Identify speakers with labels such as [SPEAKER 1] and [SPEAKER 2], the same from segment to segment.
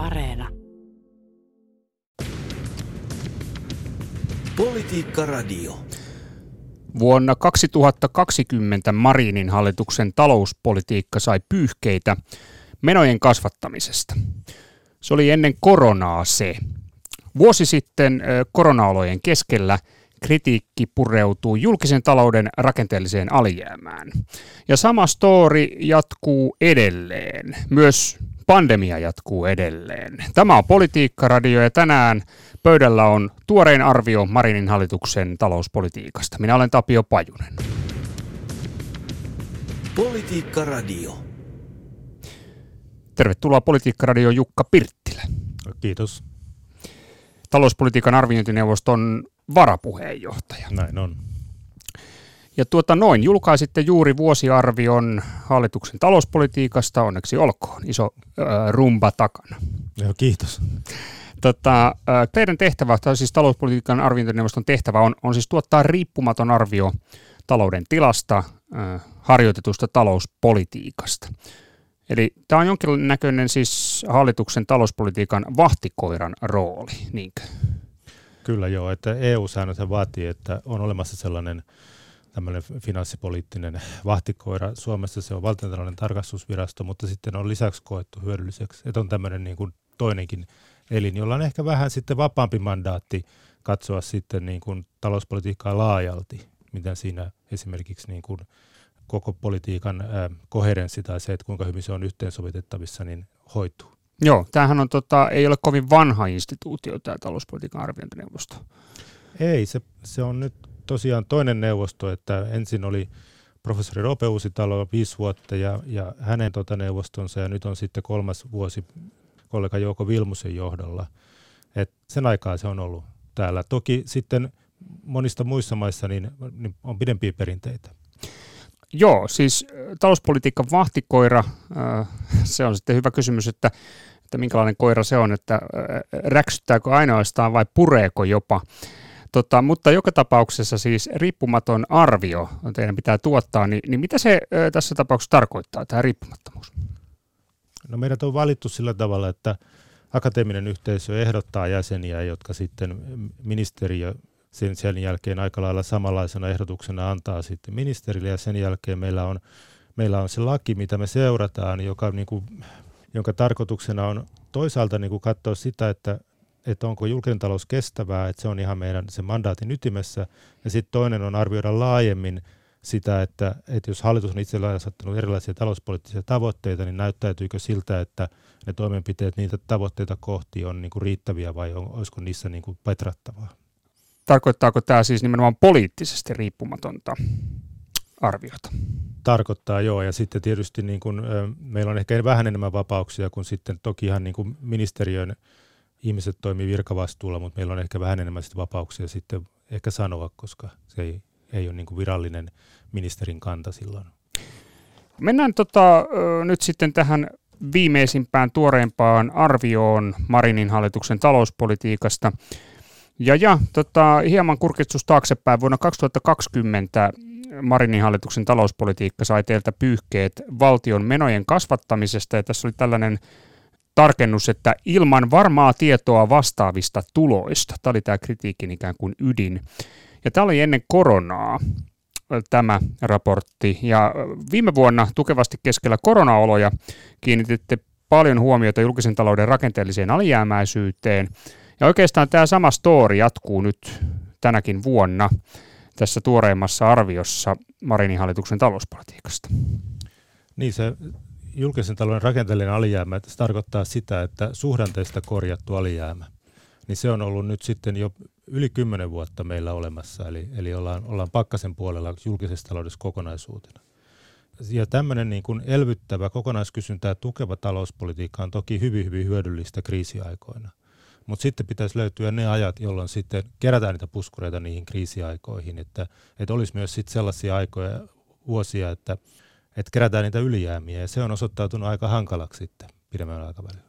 [SPEAKER 1] Areena.
[SPEAKER 2] Politiikka Radio.
[SPEAKER 3] Vuonna 2020 Marinin hallituksen talouspolitiikka sai pyyhkeitä menojen kasvattamisesta. Se oli ennen koronaa se. Vuosi sitten koronaolojen keskellä kritiikki pureutuu julkisen talouden rakenteelliseen alijäämään. Ja sama story jatkuu edelleen. Myös pandemia jatkuu edelleen. Tämä on Politiikka-radio ja tänään pöydällä on tuorein arvio Marinin hallituksen talouspolitiikasta. Minä olen Tapio Pajunen.
[SPEAKER 2] Politiikka-radio.
[SPEAKER 3] Tervetuloa Politiikka-radio Jukka Pirttilä.
[SPEAKER 4] Kiitos.
[SPEAKER 3] Talouspolitiikan arviointineuvoston varapuheenjohtaja.
[SPEAKER 4] Näin on.
[SPEAKER 3] Ja tuota noin, julkaisitte juuri vuosiarvion hallituksen talouspolitiikasta, onneksi olkoon, iso äh, rumba takana.
[SPEAKER 4] Joo, kiitos.
[SPEAKER 3] Tota, äh, teidän tehtävä, tai siis talouspolitiikan arviointineuvoston tehtävä on, on siis tuottaa riippumaton arvio talouden tilasta, äh, harjoitetusta talouspolitiikasta. Eli tämä on jonkinnäköinen siis hallituksen talouspolitiikan vahtikoiran rooli, niinkö?
[SPEAKER 4] Kyllä joo, että EU-säännöt vaatii, että on olemassa sellainen tämmöinen finanssipoliittinen vahtikoira. Suomessa se on valtiontalouden tarkastusvirasto, mutta sitten on lisäksi koettu hyödylliseksi, että on tämmöinen niin kuin toinenkin elin, jolla on ehkä vähän sitten vapaampi mandaatti katsoa sitten niin kuin talouspolitiikkaa laajalti, miten siinä esimerkiksi niin kuin koko politiikan koherenssi tai se, että kuinka hyvin se on yhteensovitettavissa, niin hoituu.
[SPEAKER 3] Joo, tämähän on, tota, ei ole kovin vanha instituutio tämä talouspolitiikan arviointineuvosto.
[SPEAKER 4] Ei, se, se on nyt tosiaan toinen neuvosto, että ensin oli professori Rope Uusitalo viisi vuotta ja, ja hänen tota neuvostonsa ja nyt on sitten kolmas vuosi kollega Jouko Vilmusen johdolla. Et sen aikaa se on ollut täällä. Toki sitten monista muissa maissa niin, niin on pidempiä perinteitä.
[SPEAKER 3] Joo, siis talouspolitiikan vahtikoira, se on sitten hyvä kysymys, että, että minkälainen koira se on, että räksyttääkö ainoastaan vai pureeko jopa. Tota, mutta joka tapauksessa siis riippumaton arvio teidän pitää tuottaa, niin, niin mitä se tässä tapauksessa tarkoittaa, tämä riippumattomuus?
[SPEAKER 4] No meidät on valittu sillä tavalla, että akateeminen yhteisö ehdottaa jäseniä, jotka sitten ministeriö sen, sen jälkeen aika lailla samanlaisena ehdotuksena antaa sitten ministerille ja sen jälkeen meillä on, meillä on se laki, mitä me seurataan, joka, niin kuin, jonka tarkoituksena on toisaalta niin kuin katsoa sitä, että, että onko julkinen talous kestävää, että se on ihan meidän se mandaatin ytimessä, ja sitten toinen on arvioida laajemmin sitä, että, että jos hallitus on itsellään asettanut erilaisia talouspoliittisia tavoitteita, niin näyttäytyykö siltä, että ne toimenpiteet niitä tavoitteita kohti on niin kuin riittäviä vai on, olisiko niissä niin kuin petrattavaa?
[SPEAKER 3] Tarkoittaako tämä siis nimenomaan poliittisesti riippumatonta arviota?
[SPEAKER 4] Tarkoittaa joo, ja sitten tietysti niin kuin, meillä on ehkä vähän enemmän vapauksia kuin sitten toki ihan niin kuin ministeriön ihmiset toimii virkavastuulla, mutta meillä on ehkä vähän enemmän sitten vapauksia sitten ehkä sanoa, koska se ei, ei ole niin kuin virallinen ministerin kanta silloin.
[SPEAKER 3] Mennään tota, nyt sitten tähän viimeisimpään tuoreempaan arvioon Marinin hallituksen talouspolitiikasta. Ja, ja tota, hieman kurkistus taaksepäin. Vuonna 2020 Marinin hallituksen talouspolitiikka sai teiltä pyyhkeet valtion menojen kasvattamisesta, ja tässä oli tällainen tarkennus, että ilman varmaa tietoa vastaavista tuloista. Tämä oli tämä kritiikin ikään kuin ydin. Ja tämä oli ennen koronaa tämä raportti. Ja viime vuonna tukevasti keskellä koronaoloja kiinnititte paljon huomiota julkisen talouden rakenteelliseen alijäämäisyyteen – ja oikeastaan tämä sama story jatkuu nyt tänäkin vuonna tässä tuoreimmassa arviossa Marinin hallituksen talouspolitiikasta.
[SPEAKER 4] Niin se julkisen talouden rakenteellinen alijäämä, se tarkoittaa sitä, että suhdanteista korjattu alijäämä, niin se on ollut nyt sitten jo yli kymmenen vuotta meillä olemassa, eli, eli ollaan, ollaan pakkasen puolella julkisessa taloudessa kokonaisuutena. Ja tämmöinen niin kuin elvyttävä, kokonaiskysyntää tukeva talouspolitiikka on toki hyvin, hyvin hyödyllistä kriisiaikoina. Mutta sitten pitäisi löytyä ne ajat, jolloin sitten kerätään niitä puskureita niihin kriisiaikoihin, että, että olisi myös sitten sellaisia aikoja, vuosia, että, että kerätään niitä ylijäämiä, ja se on osoittautunut aika hankalaksi sitten pidemmällä aikavälillä.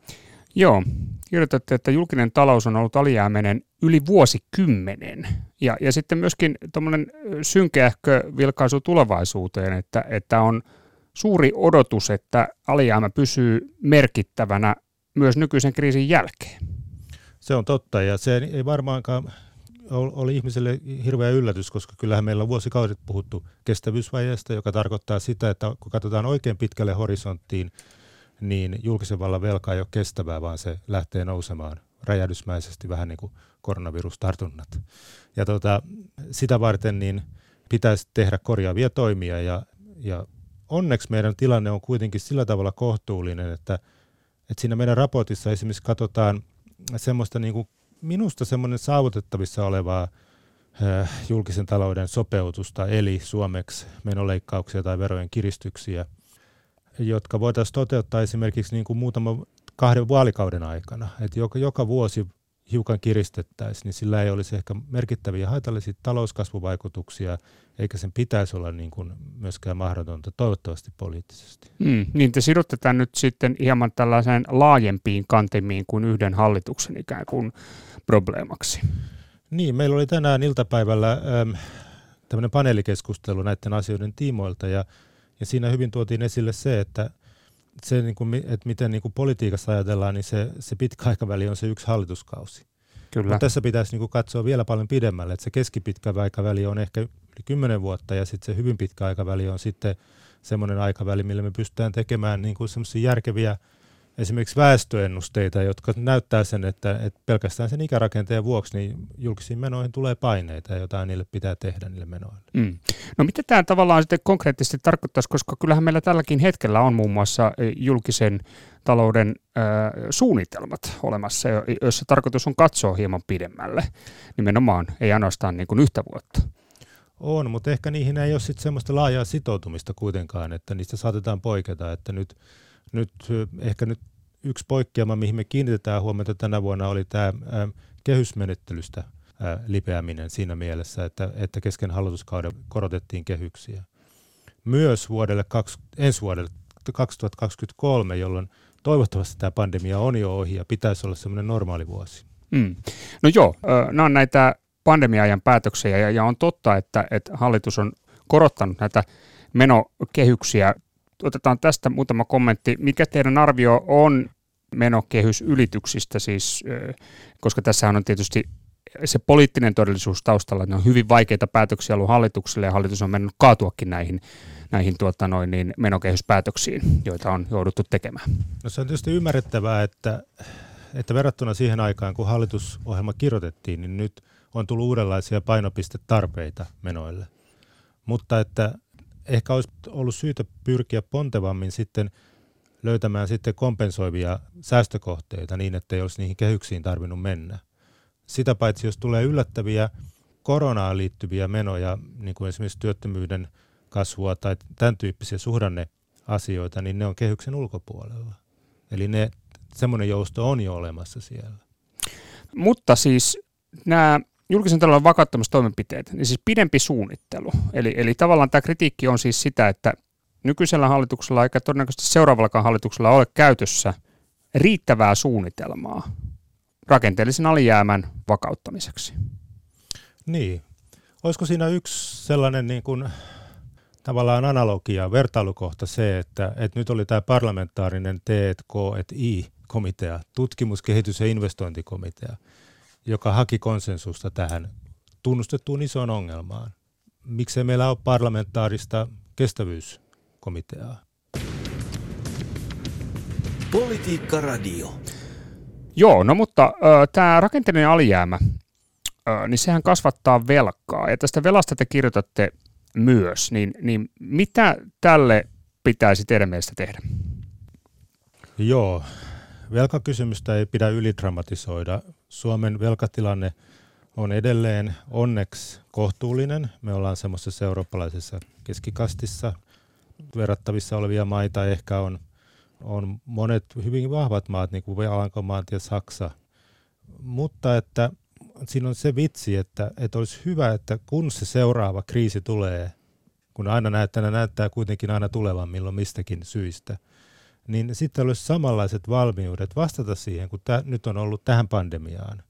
[SPEAKER 3] Joo, kirjoitatte, että julkinen talous on ollut alijäämäinen yli vuosikymmenen. Ja, ja sitten myöskin tuommoinen synkeähkö vilkaisu tulevaisuuteen, että, että on suuri odotus, että alijäämä pysyy merkittävänä myös nykyisen kriisin jälkeen.
[SPEAKER 4] Se on totta ja se ei varmaankaan oli ihmiselle hirveä yllätys, koska kyllähän meillä on vuosikaudet puhuttu kestävyysvajeesta, joka tarkoittaa sitä, että kun katsotaan oikein pitkälle horisonttiin, niin julkisen vallan velka ei ole kestävää, vaan se lähtee nousemaan räjähdysmäisesti vähän niin kuin koronavirustartunnat. Ja tota, sitä varten niin pitäisi tehdä korjaavia toimia ja, ja onneksi meidän tilanne on kuitenkin sillä tavalla kohtuullinen, että, että siinä meidän raportissa esimerkiksi katsotaan semmoista niin kuin minusta semmoinen saavutettavissa olevaa äh, julkisen talouden sopeutusta, eli suomeksi menoleikkauksia tai verojen kiristyksiä, jotka voitaisiin toteuttaa esimerkiksi niin kuin muutama kahden vaalikauden aikana. Että joka, joka vuosi hiukan kiristettäisiin, niin sillä ei olisi ehkä merkittäviä haitallisia talouskasvuvaikutuksia, eikä sen pitäisi olla niin kuin myöskään mahdotonta, toivottavasti poliittisesti.
[SPEAKER 3] Hmm, niin te sidotte tämän nyt sitten hieman tällaiseen laajempiin kantemiin kuin yhden hallituksen ikään kuin probleemaksi.
[SPEAKER 4] Niin, meillä oli tänään iltapäivällä ähm, tämmöinen paneelikeskustelu näiden asioiden tiimoilta, ja, ja siinä hyvin tuotiin esille se, että se, niin kuin, että miten niin kuin politiikassa ajatellaan, niin se, se pitkä aikaväli on se yksi hallituskausi. Kyllä. Mutta tässä pitäisi niin katsoa vielä paljon pidemmälle, että se keskipitkä aikaväli on ehkä yli kymmenen vuotta ja sitten se hyvin pitkä aikaväli on sitten semmoinen aikaväli, millä me pystytään tekemään niin kuin semmoisia järkeviä esimerkiksi väestöennusteita, jotka näyttää sen, että, että pelkästään sen ikärakenteen vuoksi niin julkisiin menoihin tulee paineita ja jotain niille pitää tehdä niille menoille. Mm.
[SPEAKER 3] No mitä tämä tavallaan sitten konkreettisesti tarkoittaisi, koska kyllähän meillä tälläkin hetkellä on muun muassa e, julkisen talouden äh, suunnitelmat olemassa, joissa tarkoitus on katsoa hieman pidemmälle, nimenomaan ei ainoastaan niin kuin yhtä vuotta.
[SPEAKER 4] On, mutta ehkä niihin ei ole sitten semmoista laajaa sitoutumista kuitenkaan, että niistä saatetaan poiketa, että nyt nyt ehkä nyt yksi poikkeama, mihin me kiinnitetään huomiota tänä vuonna, oli tämä kehysmenettelystä lipeäminen siinä mielessä, että, että kesken hallituskauden korotettiin kehyksiä. Myös vuodelle kaksi, ensi vuodelle 2023, jolloin toivottavasti tämä pandemia on jo ohi ja pitäisi olla semmoinen normaali vuosi. Mm.
[SPEAKER 3] No joo, nämä on näitä pandemiajan päätöksiä ja, ja on totta, että, että hallitus on korottanut näitä menokehyksiä otetaan tästä muutama kommentti. Mikä teidän arvio on menokehysylityksistä siis, koska tässä on tietysti se poliittinen todellisuus taustalla, ne on hyvin vaikeita päätöksiä ollut hallitukselle ja hallitus on mennyt kaatuakin näihin, näihin tuota noin, niin menokehyspäätöksiin, joita on jouduttu tekemään.
[SPEAKER 4] No se on tietysti ymmärrettävää, että, että verrattuna siihen aikaan, kun hallitusohjelma kirjoitettiin, niin nyt on tullut uudenlaisia painopistetarpeita menoille. Mutta että ehkä olisi ollut syytä pyrkiä pontevammin sitten löytämään sitten kompensoivia säästökohteita niin, että ei olisi niihin kehyksiin tarvinnut mennä. Sitä paitsi, jos tulee yllättäviä koronaan liittyviä menoja, niin kuin esimerkiksi työttömyyden kasvua tai tämän tyyppisiä suhdanneasioita, niin ne on kehyksen ulkopuolella. Eli ne, semmoinen jousto on jo olemassa siellä.
[SPEAKER 3] Mutta siis nämä julkisen talouden vakauttamistoimenpiteet, niin siis pidempi suunnittelu. Eli, eli tavallaan tämä kritiikki on siis sitä, että nykyisellä hallituksella eikä todennäköisesti seuraavallakaan hallituksella ole käytössä riittävää suunnitelmaa rakenteellisen alijäämän vakauttamiseksi.
[SPEAKER 4] Niin. Olisiko siinä yksi sellainen niin kuin, tavallaan analogia, vertailukohta se, että, että nyt oli tämä parlamentaarinen T&K et I-komitea, tutkimus-, kehitys- ja investointikomitea, joka haki konsensusta tähän tunnustettuun isoon ongelmaan. Miksei meillä ole parlamentaarista kestävyyskomiteaa?
[SPEAKER 2] Politiikka Radio.
[SPEAKER 3] Joo, no mutta äh, tämä rakenteellinen alijäämä, äh, niin sehän kasvattaa velkaa. Ja tästä velasta te kirjoitatte myös, niin, niin mitä tälle pitäisi teidän mielestä tehdä?
[SPEAKER 4] Joo, velkakysymystä ei pidä ylidramatisoida. Suomen velkatilanne on edelleen onneksi kohtuullinen. Me ollaan semmoisessa eurooppalaisessa keskikastissa verrattavissa olevia maita. Ehkä on, on monet hyvin vahvat maat, niin kuin Alankomaat ja Saksa. Mutta että siinä on se vitsi, että, että olisi hyvä, että kun se seuraava kriisi tulee, kun aina näyttää, näyttää kuitenkin aina tulevan milloin mistäkin syistä – niin sitten olisi samanlaiset valmiudet vastata siihen, kun tämä nyt on ollut tähän pandemiaan.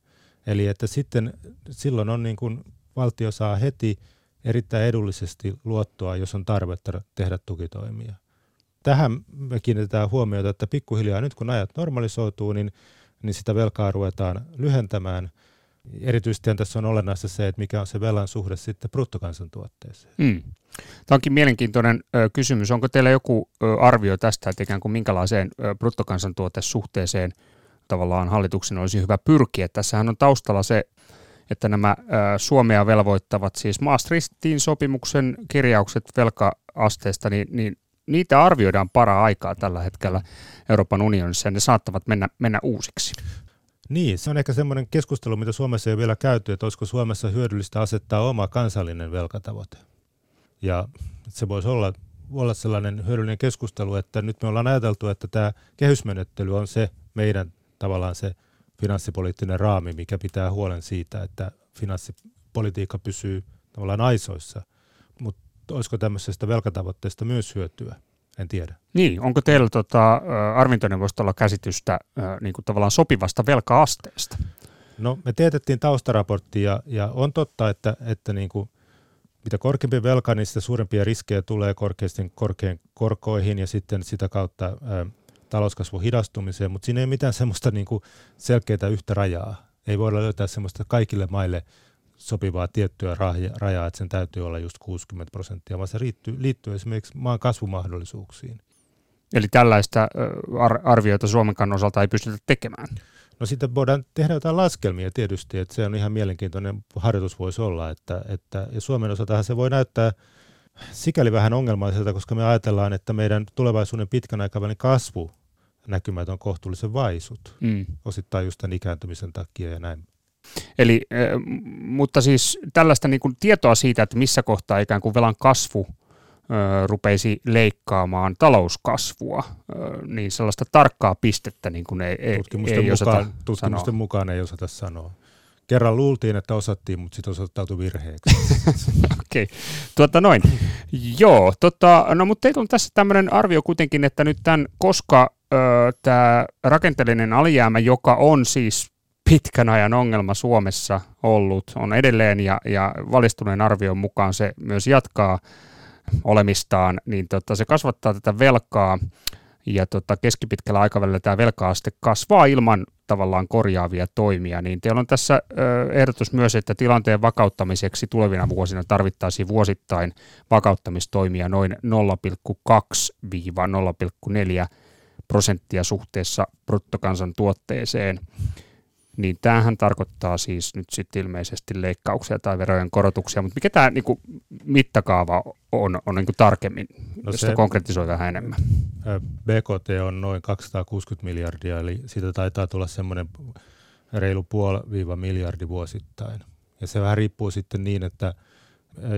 [SPEAKER 4] Eli että sitten silloin on niin kuin valtio saa heti erittäin edullisesti luottoa, jos on tarvetta tehdä tukitoimia. tähän me kiinnitetään huomiota, että pikkuhiljaa nyt kun ajat normalisoituu, niin, niin sitä velkaa ruvetaan lyhentämään. Erityisesti tässä on olennaista se, että mikä on se velan suhde sitten bruttokansantuotteeseen.
[SPEAKER 3] Mm. Tämä onkin mielenkiintoinen kysymys. Onko teillä joku arvio tästä, että ikään kuin minkälaiseen bruttokansantuotesuhteeseen tavallaan hallituksen olisi hyvä pyrkiä? Tässähän on taustalla se, että nämä Suomea velvoittavat, siis Maastrichtin sopimuksen kirjaukset velka-asteesta, niin, niin niitä arvioidaan para aikaa tällä hetkellä Euroopan unionissa ja ne saattavat mennä, mennä uusiksi.
[SPEAKER 4] Niin, se on ehkä semmoinen keskustelu, mitä Suomessa ei ole vielä käyty, että olisiko Suomessa hyödyllistä asettaa oma kansallinen velkatavoite. Ja se voisi olla, olla sellainen hyödyllinen keskustelu, että nyt me ollaan ajateltu, että tämä kehysmenettely on se meidän tavallaan se finanssipoliittinen raami, mikä pitää huolen siitä, että finanssipolitiikka pysyy tavallaan aisoissa. Mutta olisiko tämmöisestä velkatavoitteesta myös hyötyä? En tiedä.
[SPEAKER 3] Niin, onko teillä tota, arvintoneuvostolla käsitystä niin kuin tavallaan sopivasta velkaasteesta?
[SPEAKER 4] No me teetettiin taustaraportti ja, ja on totta, että, että niin kuin, mitä korkeampi velka, niin sitä suurempia riskejä tulee korkeisten korkein korkoihin ja sitten sitä kautta ä, talouskasvun hidastumiseen, mutta siinä ei ole mitään semmoista niin kuin selkeää yhtä rajaa. Ei voida löytää semmoista kaikille maille sopivaa tiettyä rajaa, että sen täytyy olla just 60 prosenttia, vaan se liittyy, liittyy esimerkiksi maan kasvumahdollisuuksiin.
[SPEAKER 3] Eli tällaista arvioita Suomen osalta ei pystytä tekemään?
[SPEAKER 4] No sitten voidaan tehdä jotain laskelmia tietysti, että se on ihan mielenkiintoinen harjoitus voisi olla, että, että ja Suomen osaltahan se voi näyttää sikäli vähän ongelmalliselta, koska me ajatellaan, että meidän tulevaisuuden pitkän aikavälin kasvu näkymät on kohtuullisen vaisut, mm. osittain just tämän ikääntymisen takia ja näin
[SPEAKER 3] Eli, mutta siis tällaista niin kuin tietoa siitä, että missä kohtaa ikään kuin velan kasvu rupeisi leikkaamaan talouskasvua, niin sellaista tarkkaa pistettä niin kuin ei, ei,
[SPEAKER 4] tutkimusten, ei mukaan, tutkimusten sanoa. mukaan ei osata sanoa. Kerran luultiin, että osattiin, mutta sitten osoittautui virheeksi.
[SPEAKER 3] Okei, okay. tuota noin. Joo, tota, no mutta teillä on tässä tämmöinen arvio kuitenkin, että nyt tämän, koska tämä rakenteellinen alijäämä, joka on siis pitkän ajan ongelma Suomessa ollut, on edelleen ja, ja valistuneen arvion mukaan se myös jatkaa olemistaan, niin tota, se kasvattaa tätä velkaa ja tota, keskipitkällä aikavälillä tämä velkaaste kasvaa ilman tavallaan korjaavia toimia, niin teillä on tässä ö, ehdotus myös, että tilanteen vakauttamiseksi tulevina vuosina tarvittaisiin vuosittain vakauttamistoimia noin 0,2-0,4 prosenttia suhteessa bruttokansantuotteeseen niin tämähän tarkoittaa siis nyt sitten ilmeisesti leikkauksia tai verojen korotuksia, mutta mikä tämä niinku, mittakaava on, on niinku tarkemmin, no jos se konkretisoi vähän enemmän?
[SPEAKER 4] BKT on noin 260 miljardia, eli siitä taitaa tulla semmoinen reilu puoli miljardi vuosittain. Ja se vähän riippuu sitten niin, että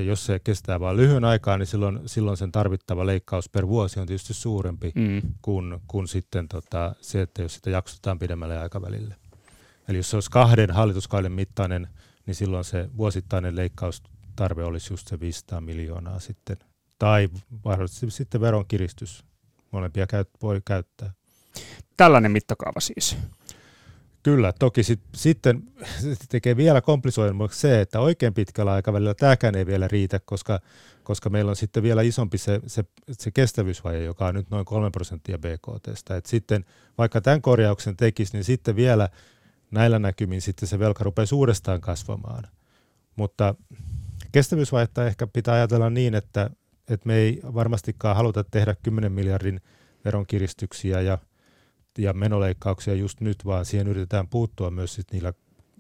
[SPEAKER 4] jos se kestää vain lyhyen aikaa, niin silloin, silloin sen tarvittava leikkaus per vuosi on tietysti suurempi mm. kuin, kuin sitten tota, se, että jos sitä jaksotetaan pidemmälle aikavälille. Eli jos se olisi kahden hallituskauden mittainen, niin silloin se vuosittainen leikkaustarve olisi just se 500 miljoonaa sitten. Tai mahdollisesti sitten veronkiristys. Molempia käyt, voi käyttää.
[SPEAKER 3] Tällainen mittakaava siis.
[SPEAKER 4] Kyllä, toki sit, sitten tekee vielä komplisoidummaksi se, että oikein pitkällä aikavälillä tämäkään ei vielä riitä, koska, koska meillä on sitten vielä isompi se, se, se kestävyysvaje, joka on nyt noin 3 prosenttia BKTstä. Et sitten vaikka tämän korjauksen tekisi, niin sitten vielä näillä näkymin sitten se velka rupeaa uudestaan kasvamaan. Mutta kestävyysvajetta ehkä pitää ajatella niin, että, että me ei varmastikaan haluta tehdä 10 miljardin veronkiristyksiä ja, ja menoleikkauksia just nyt, vaan siihen yritetään puuttua myös sit niillä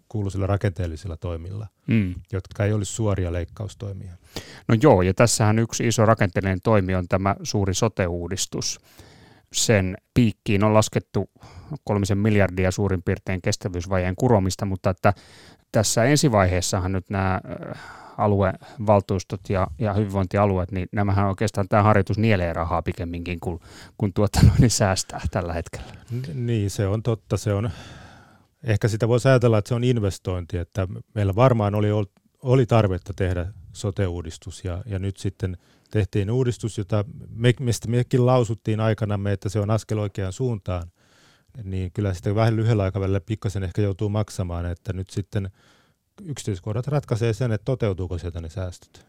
[SPEAKER 4] kuuluisilla rakenteellisilla toimilla, mm. jotka ei olisi suoria leikkaustoimia.
[SPEAKER 3] No joo, ja tässähän yksi iso rakenteellinen toimi on tämä suuri sote-uudistus. Sen piikkiin on laskettu kolmisen miljardia suurin piirtein kestävyysvajeen kuromista, mutta että tässä ensivaiheessahan nyt nämä äh, aluevaltuustot ja, ja hyvinvointialueet, niin nämähän oikeastaan tämä harjoitus nielee rahaa pikemminkin kuin, kuin tuota, niin säästää tällä hetkellä.
[SPEAKER 4] Niin, se on totta. Se on, ehkä sitä voisi ajatella, että se on investointi, että meillä varmaan oli, oli tarvetta tehdä sote-uudistus ja, ja nyt sitten tehtiin uudistus, jota me, mistä mekin lausuttiin aikanamme, että se on askel oikeaan suuntaan – niin kyllä sitä vähän lyhyellä aikavälillä pikkasen ehkä joutuu maksamaan, että nyt sitten yksityiskohdat ratkaisee sen, että toteutuuko sieltä ne säästöt.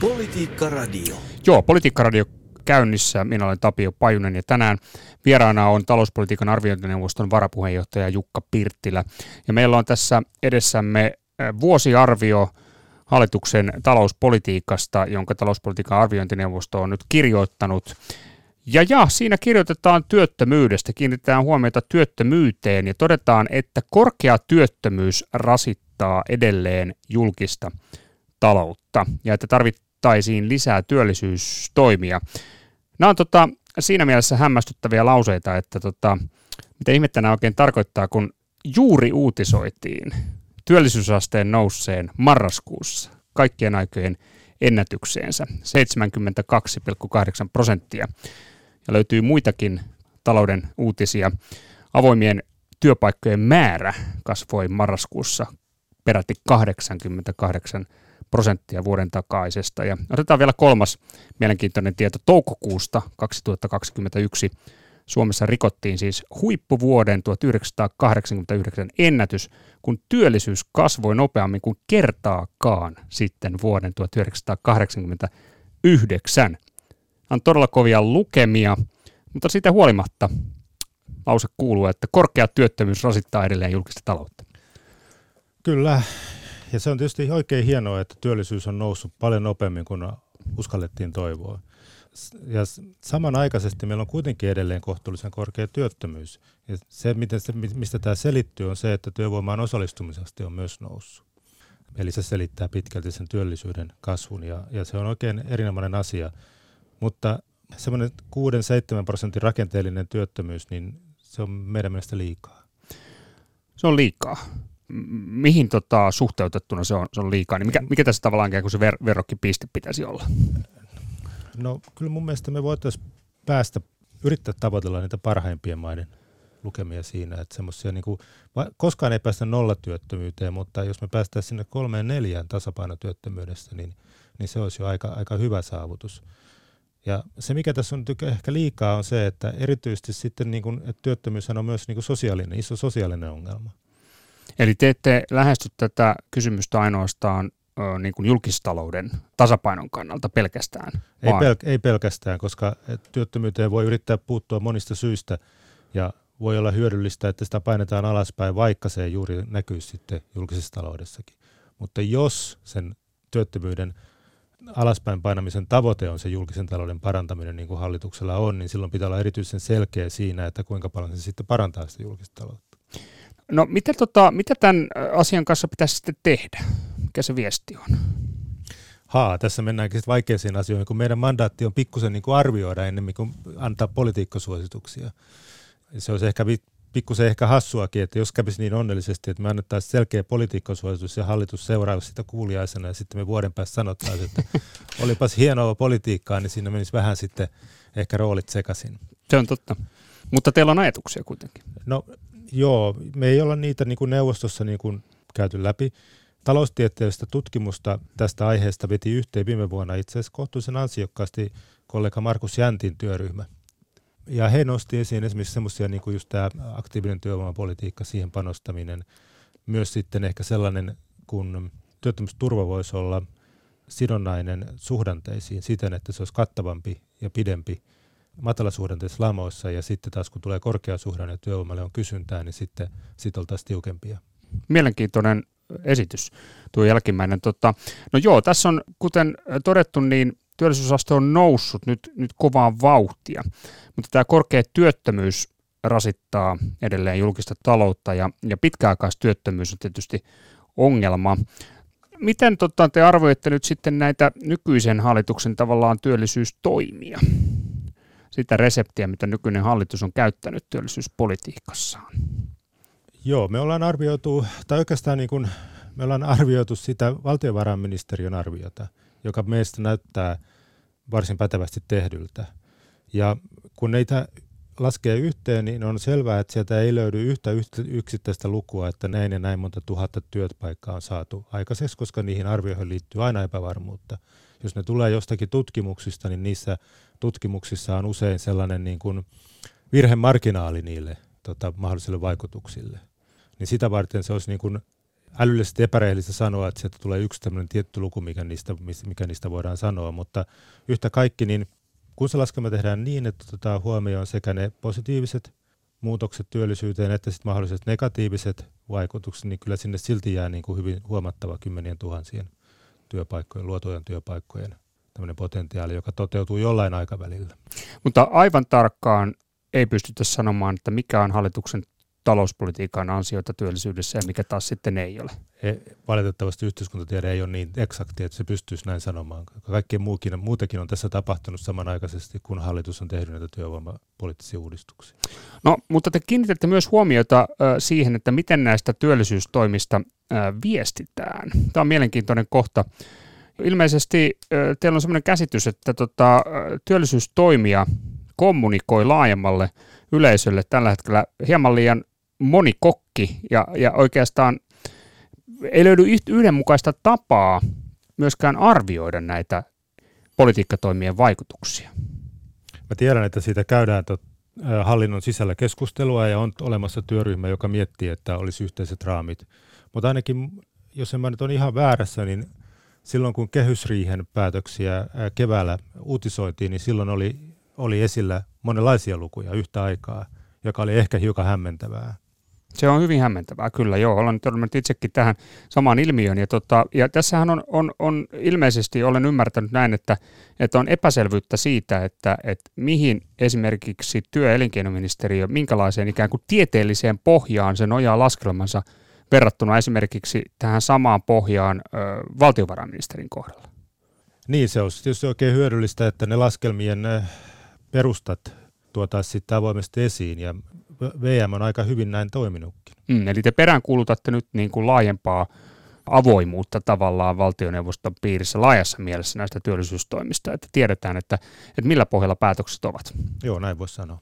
[SPEAKER 2] Politiikka Radio.
[SPEAKER 3] Joo, Politiikkaradio käynnissä. Minä olen Tapio Pajunen ja tänään vieraana on talouspolitiikan arviointineuvoston varapuheenjohtaja Jukka Pirttilä. Ja meillä on tässä edessämme vuosiarvio hallituksen talouspolitiikasta, jonka talouspolitiikan arviointineuvosto on nyt kirjoittanut. Ja, ja siinä kirjoitetaan työttömyydestä, kiinnitetään huomiota työttömyyteen ja todetaan, että korkea työttömyys rasittaa edelleen julkista taloutta ja että tarvittaisiin lisää työllisyystoimia. Nämä on tota, siinä mielessä hämmästyttäviä lauseita, että tota, mitä ihmettä nämä oikein tarkoittaa, kun juuri uutisoitiin työllisyysasteen nousseen marraskuussa kaikkien aikojen ennätykseensä 72,8 prosenttia. Ja löytyy muitakin talouden uutisia. Avoimien työpaikkojen määrä kasvoi marraskuussa peräti 88 prosenttia vuoden takaisesta. Ja otetaan vielä kolmas mielenkiintoinen tieto. Toukokuusta 2021 Suomessa rikottiin siis huippuvuoden 1989 ennätys, kun työllisyys kasvoi nopeammin kuin kertaakaan sitten vuoden 1989. On todella kovia lukemia, mutta siitä huolimatta lause kuuluu, että korkea työttömyys rasittaa edelleen julkista taloutta.
[SPEAKER 4] Kyllä, ja se on tietysti oikein hienoa, että työllisyys on noussut paljon nopeammin kuin uskallettiin toivoa ja samanaikaisesti meillä on kuitenkin edelleen kohtuullisen korkea työttömyys. Ja se, miten se, mistä tämä selittyy, on se, että työvoimaan osallistumisaste on myös noussut. Eli se selittää pitkälti sen työllisyyden kasvun ja, ja se on oikein erinomainen asia. Mutta semmoinen 6-7 prosentin rakenteellinen työttömyys, niin se on meidän mielestä liikaa.
[SPEAKER 3] Se on liikaa. Mihin tota, suhteutettuna se on, se on liikaa? Niin mikä, mikä tässä tavallaan kuin se ver, verrokkipiste pitäisi olla?
[SPEAKER 4] No kyllä mun mielestä me voitaisiin päästä, yrittää tavoitella niitä parhaimpien maiden lukemia siinä, että semmoisia niin kuin, koskaan ei päästä nollatyöttömyyteen, mutta jos me päästään sinne kolmeen neljään tasapainotyöttömyydestä, niin, niin se olisi jo aika, aika hyvä saavutus. Ja se, mikä tässä on ehkä liikaa, on se, että erityisesti sitten niin kuin, että työttömyys on myös niin kuin sosiaalinen, iso sosiaalinen ongelma.
[SPEAKER 3] Eli te ette lähesty tätä kysymystä ainoastaan niin kuin julkistalouden tasapainon kannalta pelkästään.
[SPEAKER 4] Ei, pel- ei pelkästään, koska työttömyyteen voi yrittää puuttua monista syistä ja voi olla hyödyllistä, että sitä painetaan alaspäin, vaikka se ei juuri näkyisi sitten julkisessa taloudessakin. Mutta jos sen työttömyyden alaspäin painamisen tavoite on se julkisen talouden parantaminen, niin kuin hallituksella on, niin silloin pitää olla erityisen selkeä siinä, että kuinka paljon se sitten parantaa sitä julkista taloutta.
[SPEAKER 3] No mitä, tota, mitä tämän asian kanssa pitäisi sitten tehdä? Mikä se viesti on?
[SPEAKER 4] Haa, tässä mennäänkin sitten vaikeisiin asioihin, kun meidän mandaatti on pikkusen niin kuin arvioida ennen kuin antaa politiikkasuosituksia. Se olisi ehkä pikkusen ehkä hassuakin, että jos kävisi niin onnellisesti, että me annettaisiin selkeä politiikkasuositus ja hallitus seuraavaksi sitä kuuliaisena ja sitten me vuoden päästä sanottaisiin, että olipas hienoa politiikkaa, niin siinä menisi vähän sitten ehkä roolit sekaisin.
[SPEAKER 3] Se on totta. Mutta teillä on ajatuksia kuitenkin.
[SPEAKER 4] No Joo, me ei olla niitä niin kuin neuvostossa niin kuin käyty läpi. Taloustieteellistä tutkimusta tästä aiheesta veti yhteen viime vuonna itse asiassa kohtuullisen ansiokkaasti kollega Markus Jäntin työryhmä. Ja he nosti esiin esimerkiksi semmoisia niin kuin just tämä aktiivinen työvoimapolitiikka, siihen panostaminen. Myös sitten ehkä sellainen, kun työttömyysturva voisi olla sidonnainen suhdanteisiin siten, että se olisi kattavampi ja pidempi matalasuhdanteissa lamoissa ja sitten taas kun tulee korkeasuhdanne työvoimalle on kysyntää, niin sitten sit oltaisiin tiukempia.
[SPEAKER 3] Mielenkiintoinen esitys tuo jälkimmäinen. Tota, no joo, tässä on kuten todettu, niin työllisyysaste on noussut nyt, nyt kovaa vauhtia, mutta tämä korkea työttömyys rasittaa edelleen julkista taloutta ja, ja pitkäaikaistyöttömyys on tietysti ongelma. Miten tota, te arvoitte nyt sitten näitä nykyisen hallituksen tavallaan työllisyystoimia? sitä reseptiä, mitä nykyinen hallitus on käyttänyt työllisyyspolitiikassaan?
[SPEAKER 4] Joo, me ollaan arvioitu, tai oikeastaan niin kuin, me ollaan arvioitu sitä valtiovarainministeriön arviota, joka meistä näyttää varsin pätevästi tehdyltä. Ja kun neitä laskee yhteen, niin on selvää, että sieltä ei löydy yhtä yksittäistä lukua, että näin ja näin monta tuhatta työpaikkaa on saatu aikaiseksi, koska niihin arvioihin liittyy aina epävarmuutta. Jos ne tulee jostakin tutkimuksista, niin niissä tutkimuksissa on usein sellainen niin kuin virhemarginaali niille tota, mahdollisille vaikutuksille. Niin sitä varten se olisi niin kuin älyllisesti epärehellistä sanoa, että sieltä tulee yksi tämmöinen tietty luku, mikä niistä, mikä niistä voidaan sanoa, mutta yhtä kaikki, niin kun se laskelma tehdään niin, että otetaan huomioon sekä ne positiiviset muutokset työllisyyteen että sitten mahdolliset negatiiviset vaikutukset, niin kyllä sinne silti jää niin kuin hyvin huomattava kymmenien tuhansien työpaikkojen, luotujen työpaikkojen tämmöinen potentiaali, joka toteutuu jollain aikavälillä.
[SPEAKER 3] Mutta aivan tarkkaan ei pystytä sanomaan, että mikä on hallituksen talouspolitiikan ansioita työllisyydessä ja mikä taas sitten ei ole.
[SPEAKER 4] E, valitettavasti yhteiskuntatiede ei ole niin eksakti, että se pystyisi näin sanomaan. Kaikkien muukin, muutenkin on tässä tapahtunut samanaikaisesti, kun hallitus on tehnyt näitä työvoimapoliittisia uudistuksia.
[SPEAKER 3] No, mutta te kiinnitätte myös huomiota äh, siihen, että miten näistä työllisyystoimista äh, viestitään. Tämä on mielenkiintoinen kohta. Ilmeisesti äh, teillä on sellainen käsitys, että tota, työllisyystoimia kommunikoi laajemmalle yleisölle tällä hetkellä hieman liian moni kokki ja, ja oikeastaan ei löydy yhdenmukaista tapaa myöskään arvioida näitä politiikkatoimien vaikutuksia.
[SPEAKER 4] Mä tiedän, että siitä käydään tot, hallinnon sisällä keskustelua ja on olemassa työryhmä, joka miettii, että olisi yhteiset raamit. Mutta ainakin, jos en mä nyt ole ihan väärässä, niin silloin kun kehysriihen päätöksiä keväällä uutisoitiin, niin silloin oli, oli esillä monenlaisia lukuja yhtä aikaa, joka oli ehkä hiukan hämmentävää.
[SPEAKER 3] Se on hyvin hämmentävää, kyllä joo. Olen törmännyt itsekin tähän samaan ilmiöön. Ja, tota, ja tässähän on, on, on, ilmeisesti, olen ymmärtänyt näin, että, että on epäselvyyttä siitä, että, että mihin esimerkiksi työ- ja elinkeinoministeriö, minkälaiseen ikään kuin tieteelliseen pohjaan se nojaa laskelmansa verrattuna esimerkiksi tähän samaan pohjaan ö, valtiovarainministerin kohdalla.
[SPEAKER 4] Niin, se on tietysti oikein hyödyllistä, että ne laskelmien perustat tuotaisiin sitten avoimesti esiin ja VM on aika hyvin näin toiminutkin.
[SPEAKER 3] Mm, eli te peräänkuulutatte nyt niin kuin laajempaa avoimuutta tavallaan valtioneuvoston piirissä laajassa mielessä näistä työllisyystoimista, että tiedetään, että, että millä pohjalla päätökset ovat.
[SPEAKER 4] Joo, näin voisi sanoa.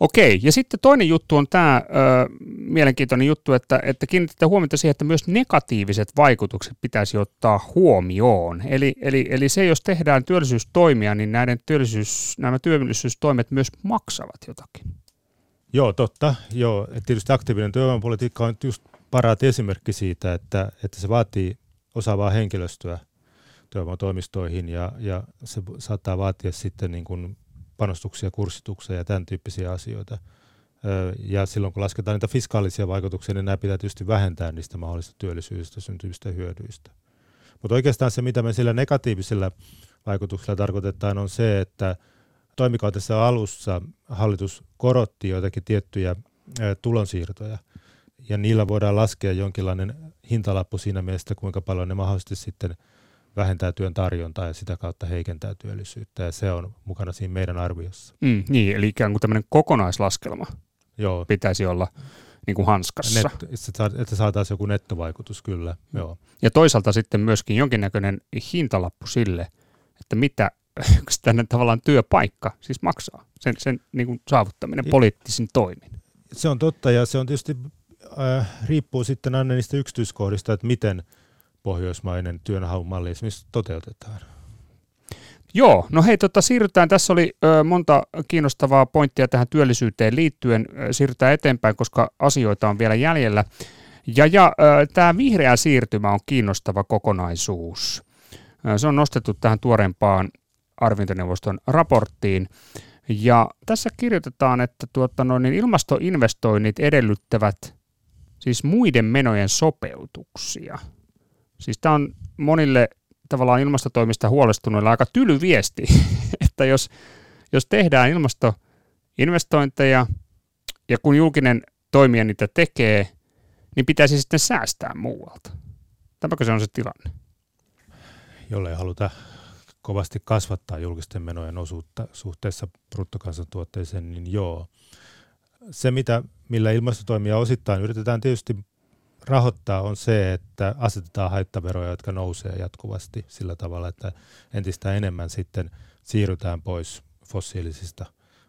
[SPEAKER 3] Okei, ja sitten toinen juttu on tämä ö, mielenkiintoinen juttu, että, että kiinnitetään huomiota siihen, että myös negatiiviset vaikutukset pitäisi ottaa huomioon. Eli, eli, eli se, jos tehdään työllisyystoimia, niin näiden työllisyys, nämä työllisyystoimet myös maksavat jotakin.
[SPEAKER 4] Joo, totta. Joo, et tietysti aktiivinen työvoimapolitiikka on just parat esimerkki siitä, että, että se vaatii osaavaa henkilöstöä työvoimatoimistoihin ja, ja se saattaa vaatia sitten niin kuin panostuksia, kurssituksia ja tämän tyyppisiä asioita. Ja silloin kun lasketaan niitä fiskaalisia vaikutuksia, niin nämä pitää tietysti vähentää niistä mahdollisista työllisyydestä syntyvistä hyödyistä. Mutta oikeastaan se, mitä me sillä negatiivisella vaikutuksella tarkoitetaan, on se, että toimikautensa alussa hallitus korotti joitakin tiettyjä tulonsiirtoja, ja niillä voidaan laskea jonkinlainen hintalappu siinä mielessä, kuinka paljon ne mahdollisesti sitten – vähentää työn tarjontaa ja sitä kautta heikentää työllisyyttä ja se on mukana siinä meidän arviossa.
[SPEAKER 3] Mm, niin, eli ikään kuin tämmöinen kokonaislaskelma Joo. pitäisi olla niin kuin hanskassa.
[SPEAKER 4] Net, että saataisiin joku nettovaikutus, kyllä. Mm. Joo.
[SPEAKER 3] Ja toisaalta sitten myöskin jonkinnäköinen hintalappu sille, että mitä tänne tavallaan työpaikka siis maksaa, sen, sen niin kuin saavuttaminen poliittisin toimin.
[SPEAKER 4] Se on totta ja se on tietysti äh, riippuu sitten aina niistä yksityiskohdista, että miten – pohjoismainen työnhaun malli esimerkiksi toteutetaan?
[SPEAKER 3] Joo, no hei, tota, siirrytään. Tässä oli ö, monta kiinnostavaa pointtia tähän työllisyyteen liittyen. Siirrytään eteenpäin, koska asioita on vielä jäljellä. Ja, ja tämä vihreä siirtymä on kiinnostava kokonaisuus. Se on nostettu tähän tuoreempaan arviointineuvoston raporttiin. Ja tässä kirjoitetaan, että tuota, no, niin ilmastoinvestoinnit edellyttävät siis muiden menojen sopeutuksia – Siis tämä on monille tavallaan ilmastotoimista huolestuneille aika tyly viesti, että jos, jos tehdään ilmastoinvestointeja ja kun julkinen toimija niitä tekee, niin pitäisi sitten säästää muualta. Tämäkö se on se tilanne?
[SPEAKER 4] Jollei haluta kovasti kasvattaa julkisten menojen osuutta suhteessa bruttokansantuotteeseen, niin joo. Se, mitä, millä ilmastotoimia osittain yritetään tietysti rahoittaa on se, että asetetaan haittaveroja, jotka nousee jatkuvasti sillä tavalla, että entistä enemmän sitten siirrytään pois fossiilisista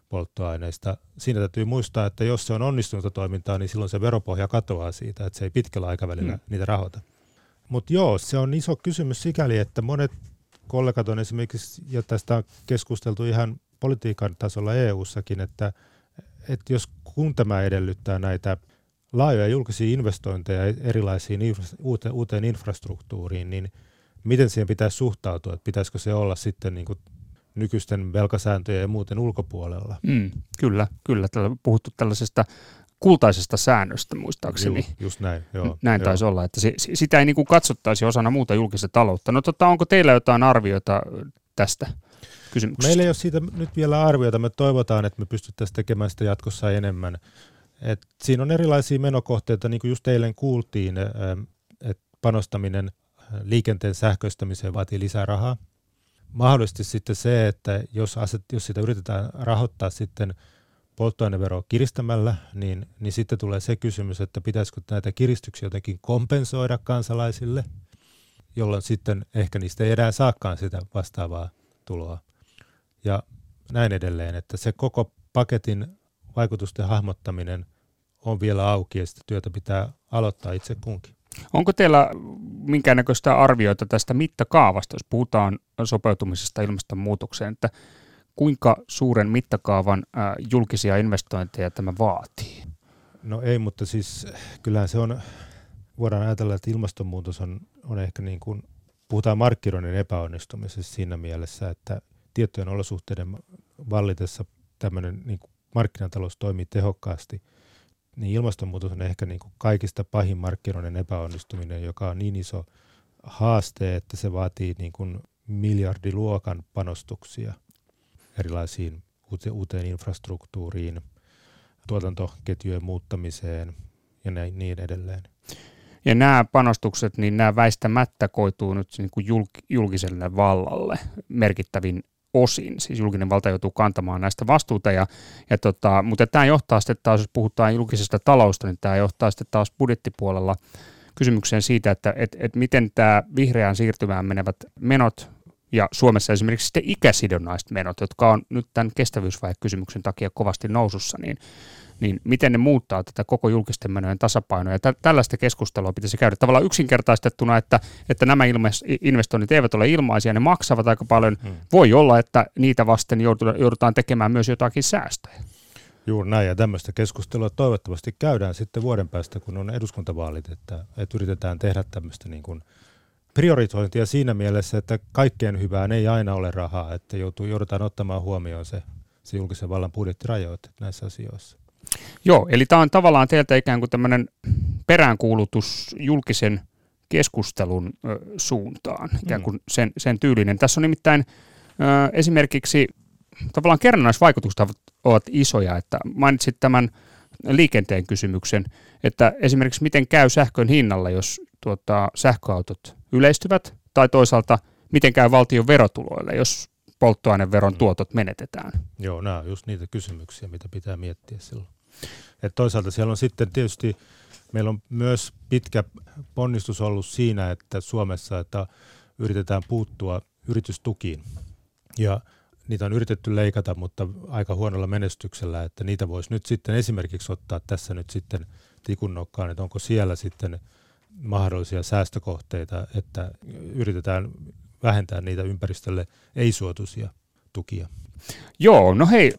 [SPEAKER 4] polttoaineista. Siinä täytyy muistaa, että jos se on onnistunutta toimintaa, niin silloin se veropohja katoaa siitä, että se ei pitkällä aikavälillä mm. niitä rahoita. Mutta joo, se on iso kysymys sikäli, että monet kollegat on esimerkiksi, ja tästä on keskusteltu ihan politiikan tasolla EU-sakin, että, että jos kun tämä edellyttää näitä laajoja julkisia investointeja erilaisiin uuteen infrastruktuuriin, niin miten siihen pitäisi suhtautua? Että pitäisikö se olla sitten niin kuin nykyisten velkasääntöjen ja muuten ulkopuolella?
[SPEAKER 3] Mm, kyllä, kyllä. Tällä puhuttu tällaisesta kultaisesta säännöstä muistaakseni.
[SPEAKER 4] Ju, just näin, joo.
[SPEAKER 3] Näin joo. taisi olla, että se, sitä ei niin kuin katsottaisi osana muuta julkista taloutta. No tota, onko teillä jotain arvioita tästä kysymyksestä?
[SPEAKER 4] Meillä ei ole siitä nyt vielä arvioita. Me toivotaan, että me pystyttäisiin tekemään sitä jatkossa enemmän. Et siinä on erilaisia menokohteita, niin kuin just eilen kuultiin, että panostaminen liikenteen sähköistämiseen vaatii lisää rahaa. Mahdollisesti sitten se, että jos, aset, jos sitä yritetään rahoittaa sitten polttoaineveroa kiristämällä, niin, niin sitten tulee se kysymys, että pitäisikö näitä kiristyksiä jotenkin kompensoida kansalaisille, jolloin sitten ehkä niistä ei enää saakaan sitä vastaavaa tuloa. Ja näin edelleen, että se koko paketin vaikutusten hahmottaminen on vielä auki ja sitä työtä pitää aloittaa itse kunkin.
[SPEAKER 3] Onko teillä minkäännäköistä arvioita tästä mittakaavasta, jos puhutaan sopeutumisesta ilmastonmuutokseen, että kuinka suuren mittakaavan äh, julkisia investointeja tämä vaatii?
[SPEAKER 4] No ei, mutta siis kyllähän se on, voidaan ajatella, että ilmastonmuutos on, on ehkä niin kuin, puhutaan markkinoinnin epäonnistumisesta siinä mielessä, että tiettyjen olosuhteiden vallitessa tämmöinen niin kuin markkinatalous toimii tehokkaasti, niin ilmastonmuutos on ehkä niin kuin kaikista pahin markkinoiden epäonnistuminen, joka on niin iso haaste, että se vaatii niin kuin miljardiluokan panostuksia erilaisiin uuteen infrastruktuuriin, tuotantoketjujen muuttamiseen ja näin, niin edelleen.
[SPEAKER 3] Ja nämä panostukset, niin nämä väistämättä koituu nyt niin kuin julkiselle vallalle merkittävin osin. Siis julkinen valta joutuu kantamaan näistä vastuuta. Ja, ja tota, mutta tämä johtaa sitten taas, jos puhutaan julkisesta talousta, niin tämä johtaa sitten taas budjettipuolella kysymykseen siitä, että et, et miten tämä vihreään siirtymään menevät menot ja Suomessa esimerkiksi sitten ikäsidonnaiset menot, jotka on nyt tämän kestävyysvaihe-kysymyksen takia kovasti nousussa, niin niin miten ne muuttaa tätä koko julkisten menojen tasapainoa. Ja tä- tällaista keskustelua pitäisi käydä tavallaan yksinkertaistettuna, että, että nämä investoinnit eivät ole ilmaisia, ne maksavat aika paljon. Hmm. Voi olla, että niitä vasten joudutaan tekemään myös jotakin säästöjä.
[SPEAKER 4] Juuri näin, ja tämmöistä keskustelua toivottavasti käydään sitten vuoden päästä, kun on eduskuntavaalit, että, että yritetään tehdä tämmöistä niin kuin prioritointia siinä mielessä, että kaikkeen hyvään ei aina ole rahaa, että joutuu, joudutaan ottamaan huomioon se, se julkisen vallan budjettirajoitteet näissä asioissa.
[SPEAKER 3] Joo, eli tämä on tavallaan teiltä ikään kuin tämmöinen peräänkuulutus julkisen keskustelun ö, suuntaan, ikään mm. kuin sen, sen tyylinen. Tässä on nimittäin ö, esimerkiksi tavallaan kerrannaisvaikutukset ovat isoja, että mainitsit tämän liikenteen kysymyksen, että esimerkiksi miten käy sähkön hinnalla, jos tuota, sähköautot yleistyvät, tai toisaalta miten käy valtion verotuloille, jos polttoaineveron mm. tuotot menetetään.
[SPEAKER 4] Joo, nämä on just niitä kysymyksiä, mitä pitää miettiä silloin. Et toisaalta siellä on sitten tietysti, meillä on myös pitkä ponnistus ollut siinä, että Suomessa että yritetään puuttua yritystukiin. Ja niitä on yritetty leikata, mutta aika huonolla menestyksellä, että niitä voisi nyt sitten esimerkiksi ottaa tässä nyt sitten tikunnokkaan, että onko siellä sitten mahdollisia säästökohteita, että yritetään vähentää niitä ympäristölle ei-suotuisia tukia.
[SPEAKER 3] Joo, no hei,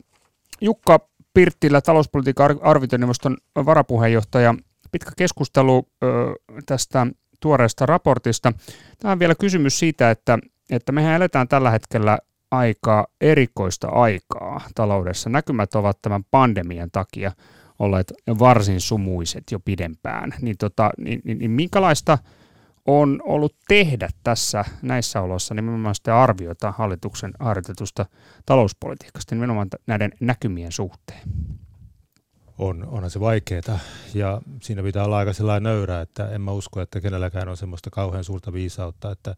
[SPEAKER 3] Jukka Pirttilä, talouspolitiikan arviointineuvoston varapuheenjohtaja. Pitkä keskustelu ö, tästä tuoreesta raportista. Tämä on vielä kysymys siitä, että, että mehän eletään tällä hetkellä aika erikoista aikaa taloudessa. Näkymät ovat tämän pandemian takia olleet varsin sumuiset jo pidempään. Niin, tota, niin, niin, niin minkälaista on ollut tehdä tässä näissä oloissa nimenomaan sitä arviota hallituksen harjoitetusta talouspolitiikasta nimenomaan näiden näkymien suhteen?
[SPEAKER 4] On, onhan se vaikeaa ja siinä pitää olla aika sellainen nöyrä, että en mä usko, että kenelläkään on semmoista kauhean suurta viisautta, että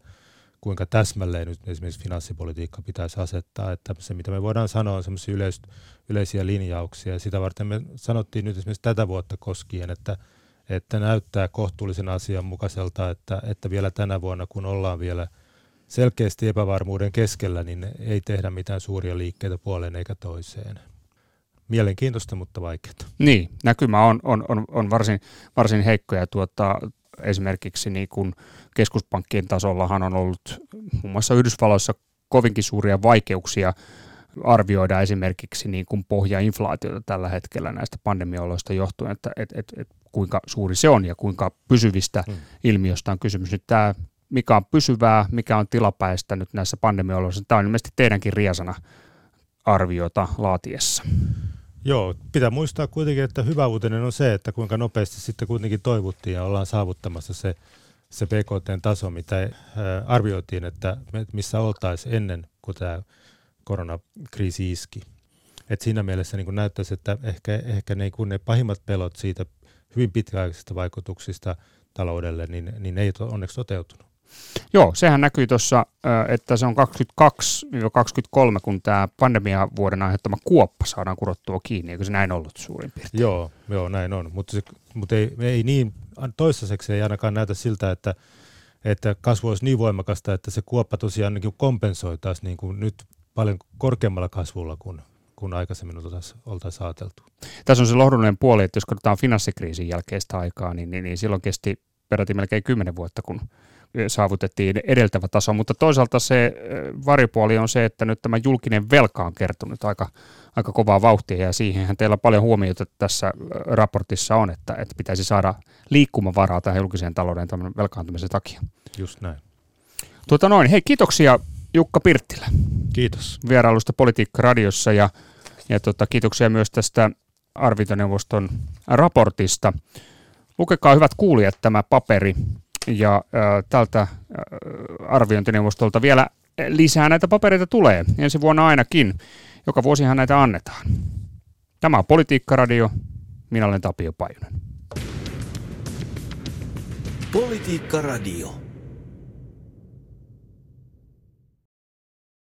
[SPEAKER 4] kuinka täsmälleen nyt esimerkiksi finanssipolitiikka pitäisi asettaa, että se mitä me voidaan sanoa on semmoisia yleis, yleisiä linjauksia ja sitä varten me sanottiin nyt esimerkiksi tätä vuotta koskien, että että näyttää kohtuullisen asianmukaiselta, että, että vielä tänä vuonna, kun ollaan vielä selkeästi epävarmuuden keskellä, niin ei tehdä mitään suuria liikkeitä puoleen eikä toiseen. Mielenkiintoista, mutta vaikeaa.
[SPEAKER 3] Niin, näkymä on, on, on, on varsin, varsin heikko ja tuota, esimerkiksi niin kuin keskuspankkien tasollahan on ollut muun muassa Yhdysvalloissa kovinkin suuria vaikeuksia arvioida esimerkiksi niin kuin pohjainflaatiota tällä hetkellä näistä pandemioloista johtuen, että et, et, et, kuinka suuri se on ja kuinka pysyvistä hmm. ilmiöistä on kysymys. Nyt tämä, mikä on pysyvää, mikä on tilapäistä nyt näissä pandemioloissa, tämä on ilmeisesti teidänkin riasana arviota laatiessa.
[SPEAKER 4] Joo, pitää muistaa kuitenkin, että hyvä uutinen on se, että kuinka nopeasti sitten kuitenkin toivuttiin ja ollaan saavuttamassa se, se BKT-taso, mitä arvioitiin, että missä oltaisiin ennen kuin tämä koronakriisi iski. Et siinä mielessä niin näyttäisi, että ehkä, ehkä ne, kun ne pahimmat pelot siitä hyvin pitkäaikaisista vaikutuksista taloudelle, niin, niin ei ole onneksi toteutunut.
[SPEAKER 3] Joo, sehän näkyy tuossa, että se on 22-23, kun tämä pandemia vuoden aiheuttama kuoppa saadaan kurottua kiinni, eikö se näin ollut suurin piirtein?
[SPEAKER 4] Joo, joo näin on, mutta, mutta ei, ei niin, toistaiseksi ei ainakaan näytä siltä, että, että kasvu olisi niin voimakasta, että se kuoppa tosiaan niin kompensoitaisiin niin kuin nyt paljon korkeammalla kasvulla kuin, kuin aikaisemmin oltaisiin ajateltu.
[SPEAKER 3] Tässä on se lohdullinen puoli, että jos katsotaan finanssikriisin jälkeistä aikaa, niin, niin, niin silloin kesti peräti melkein kymmenen vuotta, kun saavutettiin edeltävä taso, mutta toisaalta se varipuoli on se, että nyt tämä julkinen velka on kertonut aika, aika kovaa vauhtia ja siihenhän teillä paljon huomiota tässä raportissa on, että, että pitäisi saada liikkumavaraa tähän julkiseen talouden tämän velkaantumisen takia.
[SPEAKER 4] Just näin.
[SPEAKER 3] Tuota noin, hei kiitoksia Jukka Pirttilä.
[SPEAKER 4] Kiitos.
[SPEAKER 3] Vierailusta Politiikka-radiossa ja, ja tota, kiitoksia myös tästä arvintoneuvoston raportista. Lukekaa hyvät kuulijat tämä paperi ja äh, tältä äh, arviointineuvostolta vielä lisää näitä papereita tulee, ensi vuonna ainakin. Joka vuosihan näitä annetaan. Tämä on Politiikka-radio. Minä olen Tapio Pajunen.
[SPEAKER 2] Politiikka-radio.